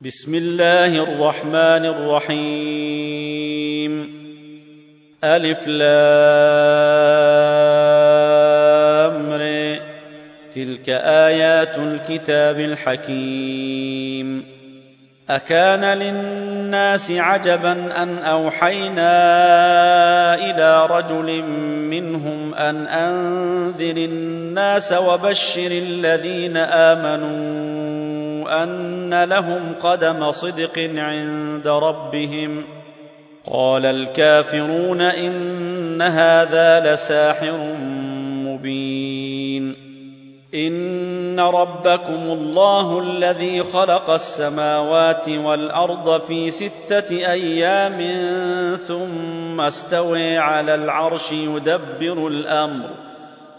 بسم الله الرحمن الرحيم. ألف لامر تلك آيات الكتاب الحكيم. أكان للناس عجبا أن أوحينا إلى رجل منهم أن أنذر الناس وبشر الذين آمنوا أن لهم قدم صدق عند ربهم. قال الكافرون إن هذا لساحر مبين. إن ربكم الله الذي خلق السماوات والأرض في ستة أيام ثم استوي على العرش يدبر الأمر.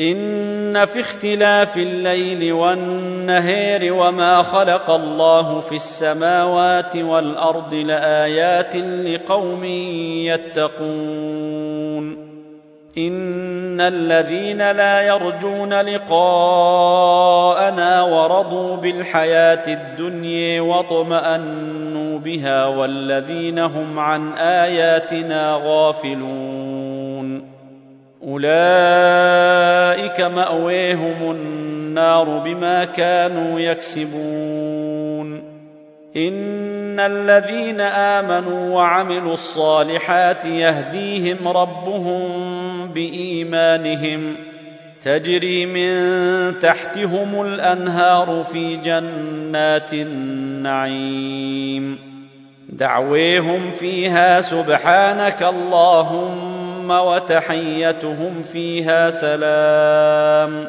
إن في اختلاف الليل والنهار وما خلق الله في السماوات والأرض لآيات لقوم يتقون. إن الذين لا يرجون لقاءنا ورضوا بالحياة الدنيا واطمأنوا بها والذين هم عن آياتنا غافلون. أولئك مأويهم النار بما كانوا يكسبون. إن الذين آمنوا وعملوا الصالحات يهديهم ربهم بإيمانهم. تجري من تحتهم الأنهار في جنات النعيم. دعويهم فيها سبحانك اللهم وتحيتهم فيها سلام.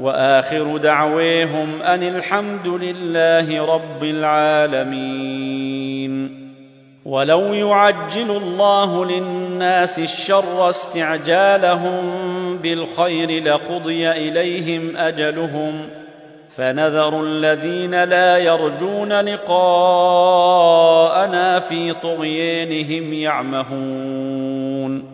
وآخر دعويهم أن الحمد لله رب العالمين. ولو يعجل الله للناس الشر استعجالهم بالخير لقضي إليهم أجلهم. فنذر الذين لا يرجون لقاءنا في طغيانهم يعمهون.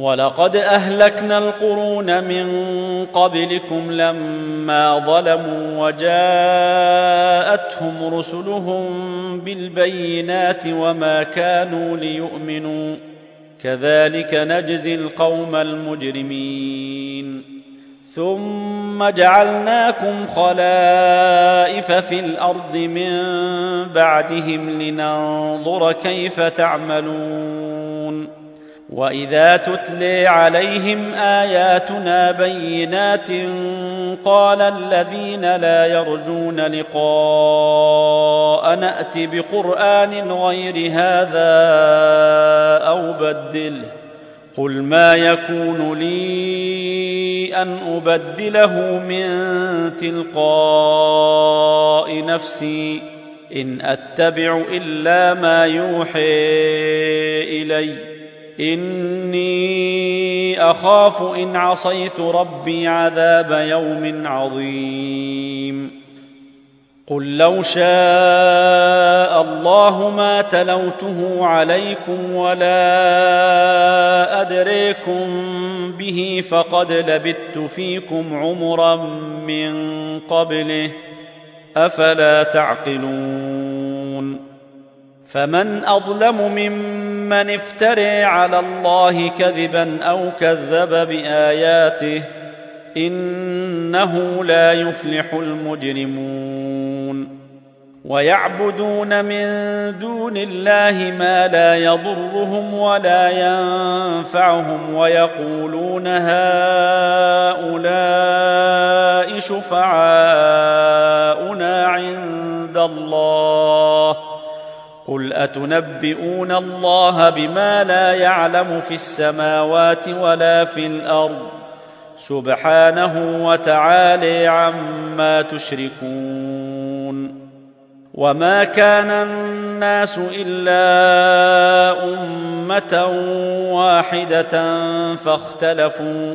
ولقد أهلكنا القرون من قبلكم لما ظلموا وجاءتهم رسلهم بالبينات وما كانوا ليؤمنوا. كذلك نجزي القوم المجرمين. ثم جعلناكم خلائف في الأرض من بعدهم لننظر كيف تعملون. واذا تتلي عليهم اياتنا بينات قال الذين لا يرجون لقاء نات بقران غير هذا أو بدله قل ما يكون لي ان ابدله من تلقاء نفسي ان اتبع الا ما يوحي اليّ اني اخاف ان عصيت ربي عذاب يوم عظيم قل لو شاء الله ما تلوته عليكم ولا ادريكم به فقد لبثت فيكم عمرا من قبله افلا تعقلون فمن أظلم ممن افتري على الله كذبا أو كذب بآياته إنه لا يفلح المجرمون ويعبدون من دون الله ما لا يضرهم ولا ينفعهم ويقولون هؤلاء شفعاؤنا عند الله قل اتنبئون الله بما لا يعلم في السماوات ولا في الأرض؟ سبحانه وتعالي عما تشركون. وما كان الناس الا امه واحدة فاختلفوا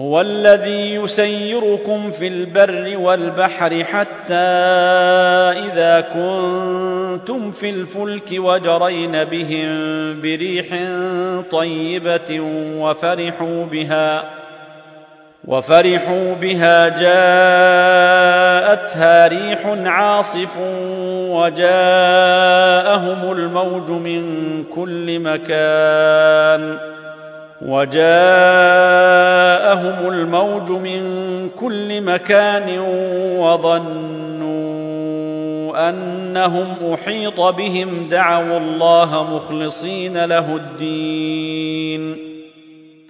هو الذي يسيركم في البر والبحر حتى إذا كنتم في الفلك وجرين بهم بريح طيبة وفرحوا بها وفرحوا بها جاءتها ريح عاصف وجاءهم الموج من كل مكان. وجاءهم الموج من كل مكان وظنوا أنهم أحيط بهم دعوا الله مخلصين له الدين.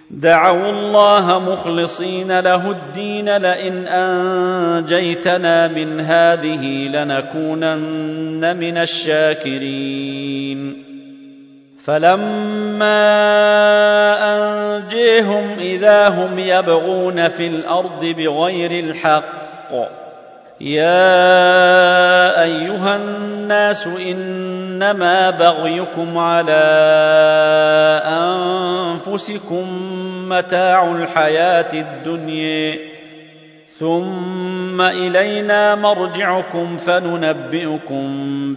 دعوا الله مخلصين له الدين لئن أنجيتنا من هذه لنكونن من الشاكرين. فلما انجيهم اذا هم يبغون في الأرض بغير الحق يا ايها الناس انما بغيكم على انفسكم متاع الحياة الدنيا ثم إلينا مرجعكم فننبئكم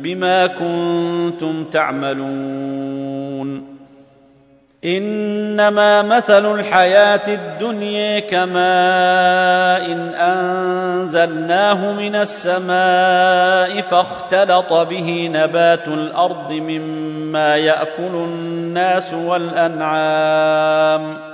بما كنتم تعملون. إنما مثل الحياة الدنيا كماء إن أنزلناه من السماء فاختلط به نبات الأرض مما يأكل الناس والأنعام.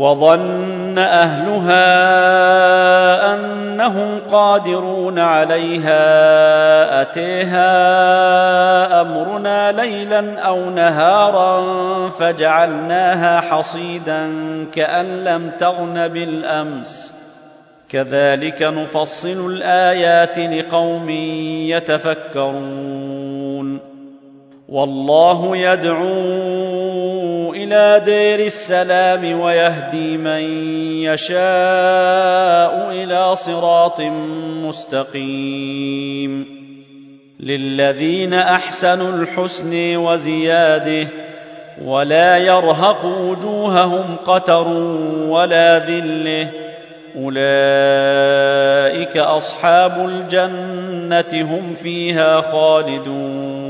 وظن أهلها أنهم قادرون عليها أتيها أمرنا ليلا أو نهارا فجعلناها حصيدا كأن لم تغن بالأمس. كذلك نفصل الآيات لقوم يتفكرون. والله يدعو إلى دير السلام ويهدي من يشاء إلى صراط مستقيم. للذين أحسنوا الحسن وزياده ولا يرهق وجوههم قتر ولا ذلة. أولئك أصحاب الجنة هم فيها خالدون.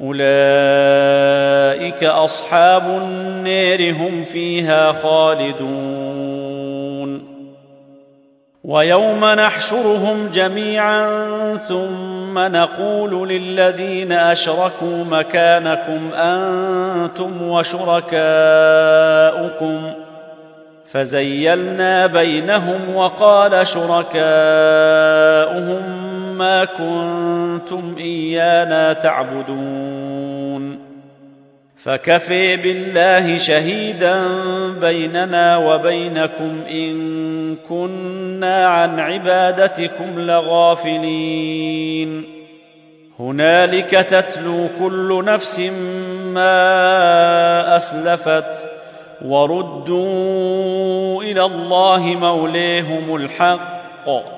أولئك أصحاب النير هم فيها خالدون. ويوم نحشرهم جميعا ثم نقول للذين أشركوا مكانكم أنتم وشركاؤكم. فزيلنا بينهم وقال شركاؤهم ما كنتم إيانا تعبدون. فكفي بالله شهيدا بيننا وبينكم إن كنا عن عبادتكم لغافلين. هنالك تتلو كل نفس ما أسلفت وردوا إلى الله موليهم الحق.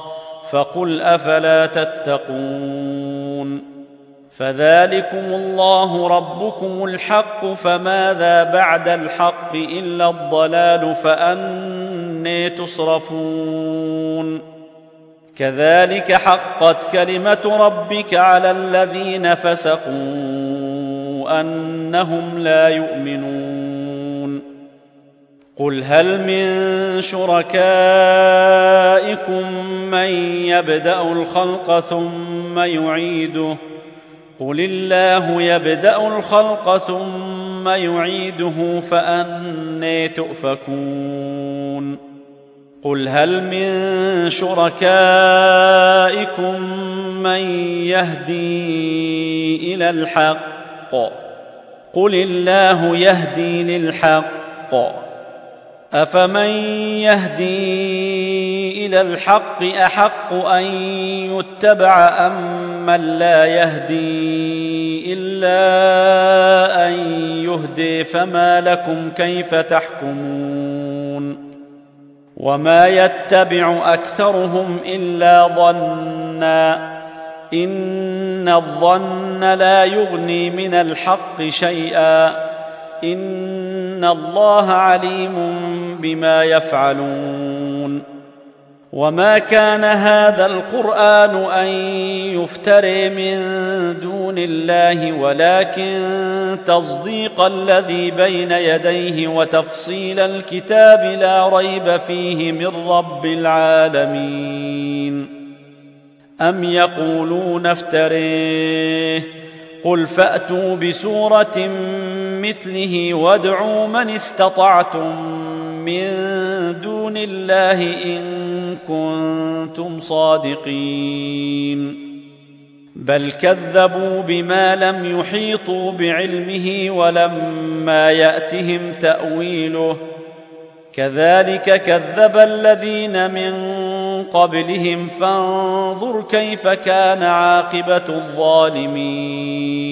فقل أفلا تتقون فذلكم الله ربكم الحق فماذا بعد الحق إلا الضلال فأني تصرفون كذلك حقت كلمة ربك على الذين فسقوا أنهم لا يؤمنون قل هل من شركائكم من يبدا الخلق ثم يعيده قل الله يبدا الخلق ثم يعيده فاني تؤفكون قل هل من شركائكم من يهدي إلى الحق قل الله يهدي للحق افمن يهدي إلى الحق احق ان يتبع ام من لا يهدي الا ان يهدي فما لكم كيف تحكمون وما يتبع اكثرهم الا ظنا ان الظن لا يغني من الحق شيئا ان الله عليم بما يفعلون وما كان هذا القران ان يفتري من دون الله ولكن تصديق الذي بين يديه وتفصيل الكتاب لا ريب فيه من رب العالمين ام يقولون افتريه قل فاتوا بسوره مثله وادعوا من استطعتم من دون الله إن كنتم صادقين. بل كذبوا بما لم يحيطوا بعلمه ولما يأتهم تأويله. كذلك كذب الذين من قبلهم فانظر كيف كان عاقبة الظالمين.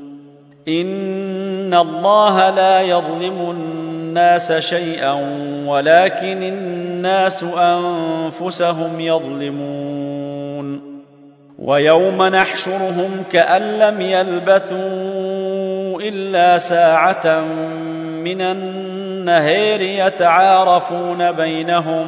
ان الله لا يظلم الناس شيئا ولكن الناس انفسهم يظلمون ويوم نحشرهم كان لم يلبثوا الا ساعه من النهير يتعارفون بينهم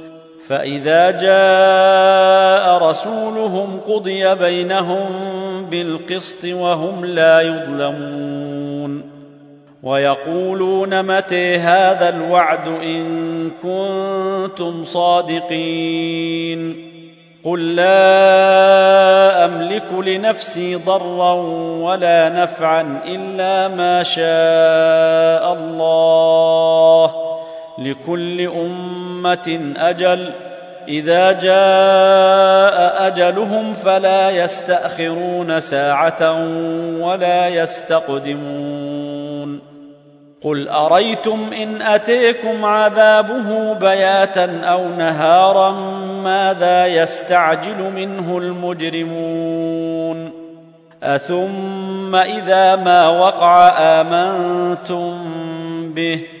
فإذا جاء رسولهم قضي بينهم بالقسط وهم لا يظلمون ويقولون متى هذا الوعد إن كنتم صادقين قل لا أملك لنفسي ضرا ولا نفعا إلا ما شاء الله لكل أمة أجل إذا جاء أجلهم فلا يستأخرون ساعة ولا يستقدمون. قل أريتم إن أتيكم عذابه بياتا أو نهارا ماذا يستعجل منه المجرمون؟ أثم إذا ما وقع آمنتم به؟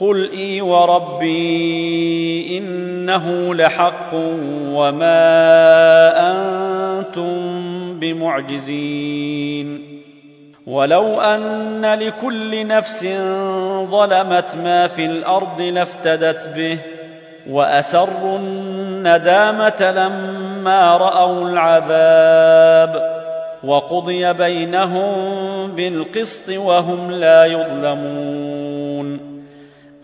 قل اي وربي انه لحق وما أنتم بمعجزين ولو ان لكل نفس ظلمت ما في الأرض لافتدت به واسروا الندامه لما راوا العذاب وقضي بينهم بالقسط وهم لا يظلمون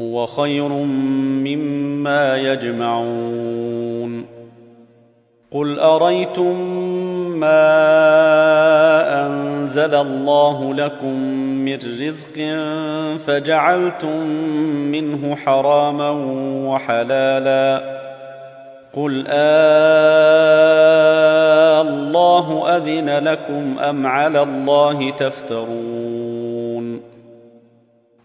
هو خير مما يجمعون. قل أريتم ما أنزل الله لكم من رزق فجعلتم منه حراما وحلالا. قل آه الله أذن لكم أم على الله تفترون.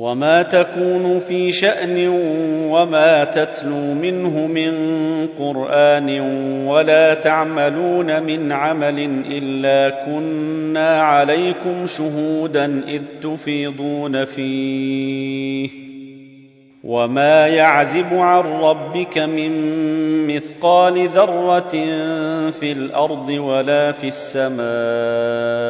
وما تكون في شان وما تتلو منه من قران ولا تعملون من عمل الا كنا عليكم شهودا اذ تفيضون فيه وما يعزب عن ربك من مثقال ذره في الأرض ولا في السماء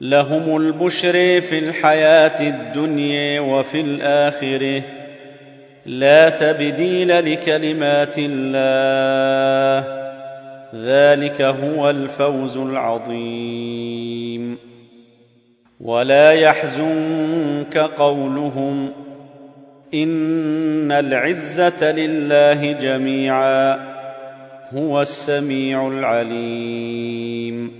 لهم البشر في الحياة الدنيا وفي الآخرة. لا تبديل لكلمات الله. ذلك هو الفوز العظيم. ولا يحزنك قولهم. إن العزة لله جميعا. هو السميع العليم.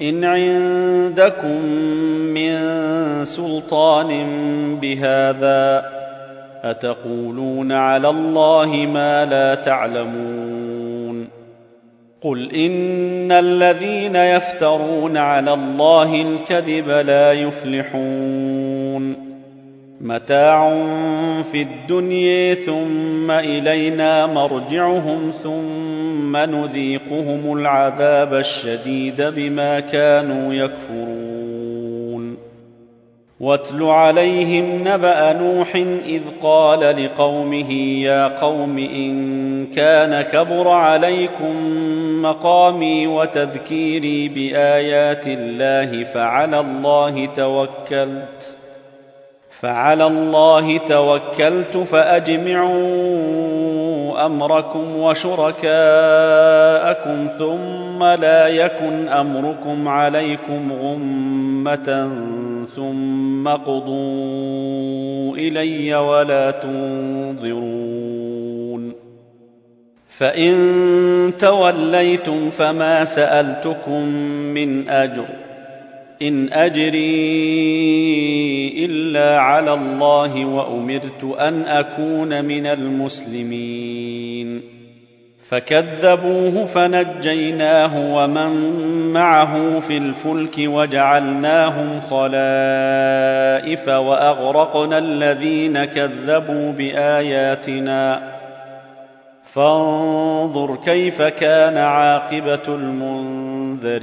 إن عندكم من سلطان بهذا أتقولون على الله ما لا تعلمون قل إن الذين يفترون على الله الكذب لا يفلحون متاع في الدنيا ثم إلينا مرجعهم ثم نذيقهم العذاب الشديد بما كانوا يكفرون. واتل عليهم نبأ نوح إذ قال لقومه يا قوم إن كان كبر عليكم مقامي وتذكيري بآيات الله فعلى الله توكلت. فعلى الله توكلت فأجمعوا أمركم وشركاءكم ثم لا يكن أمركم عليكم غمة ثم اقضوا إلي ولا تنظرون. فإن توليتم فما سألتكم من أجر. إن أجري إلا على الله وأمرت أن أكون من المسلمين. فكذبوه فنجيناه ومن معه في الفلك وجعلناهم خلائف وأغرقنا الذين كذبوا بآياتنا. فانظر كيف كان عاقبة المنذرين.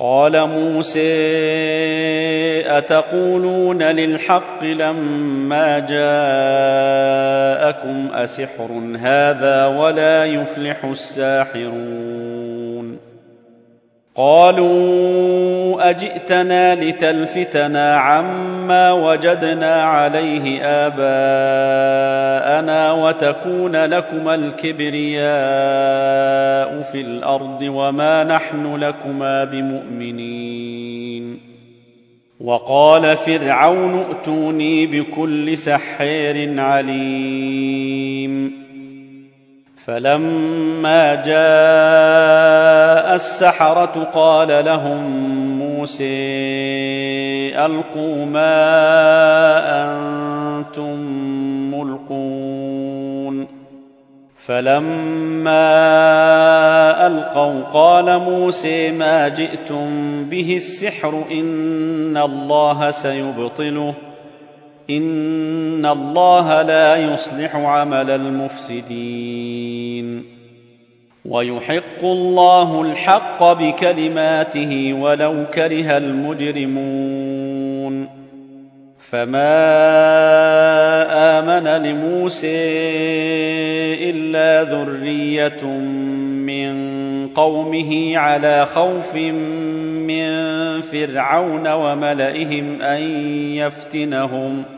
قال موسى أتقولون للحق لما جاءكم أسحر هذا ولا يفلح الساحرون؟ قالوا أجئتنا لتلفتنا عما وجدنا عليه آباءنا وتكون لكما الكبرياء في الأرض وما نحن لكما بمؤمنين. وقال فرعون ائتوني بكل سحير عليم. فلما جاء السحرة قال لهم موسى ألقوا ما أنتم ملقون. فلما ألقوا قال موسى ما جئتم به السحر إن الله سيبطله إن الله لا يصلح عمل المفسدين. ويحق الله الحق بكلماته ولو كره المجرمون. فما آمن لموسى إلا ذرية من قومه على خوف من فرعون وملئهم أن يفتنهم ۖ.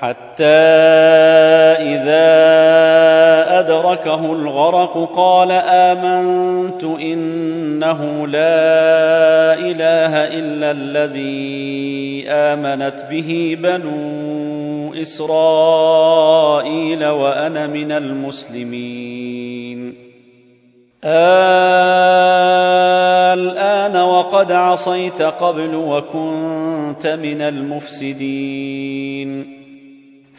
حتى إذا أدركه الغرق قال آمنت إنه لا إله إلا الذي آمنت به بنو إسرائيل وأنا من المسلمين. الآن وقد عصيت قبل وكنت من المفسدين.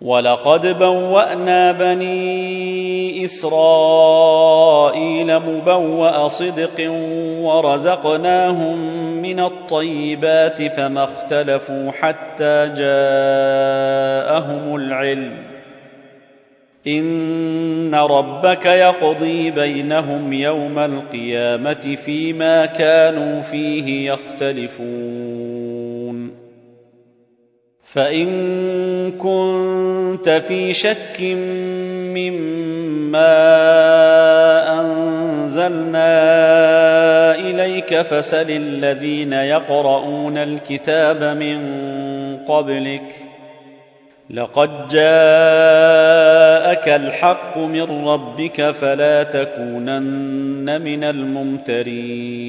ولقد بوانا بني اسرائيل مبوا صدق ورزقناهم من الطيبات فما اختلفوا حتى جاءهم العلم ان ربك يقضي بينهم يوم القيامه فيما كانوا فيه يختلفون فإن كنت في شك مما أنزلنا إليك فسل الذين يقرؤون الكتاب من قبلك لقد جاءك الحق من ربك فلا تكونن من الممترين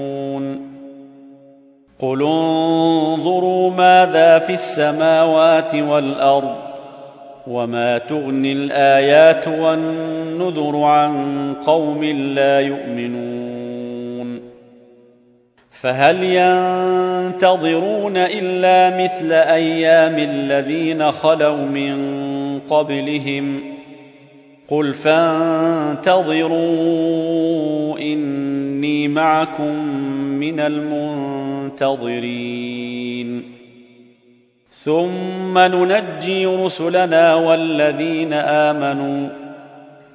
قل انظروا ماذا في السماوات والارض وما تغني الايات والنذر عن قوم لا يؤمنون فهل ينتظرون الا مثل أيام الذين خلوا من قبلهم قل فانتظروا اني معكم من المنتظرين ثم ننجي رسلنا والذين آمنوا.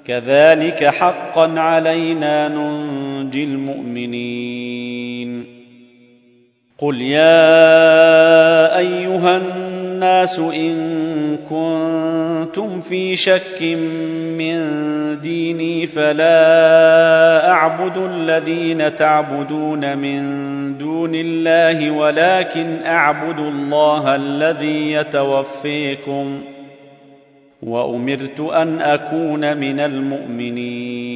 كذلك حقا علينا ننجي المؤمنين. قل يا أيها الناس إن كنتم في شك من ديني فلا أعبد الذين تعبدون من دون الله ولكن أعبد الله الذي يتوفيكم. وأمرت أن أكون من المؤمنين.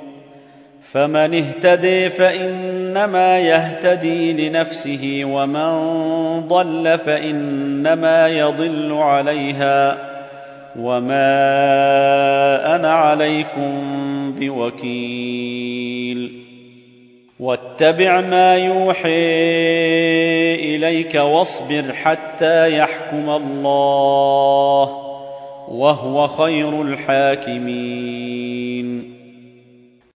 فمن اهتدي فإنما يهتدي لنفسه ومن ضل فإنما يضل عليها. وما أنا عليكم بوكيل. واتبع ما يوحي إليك واصبر حتى يحكم الله وهو خير الحاكمين.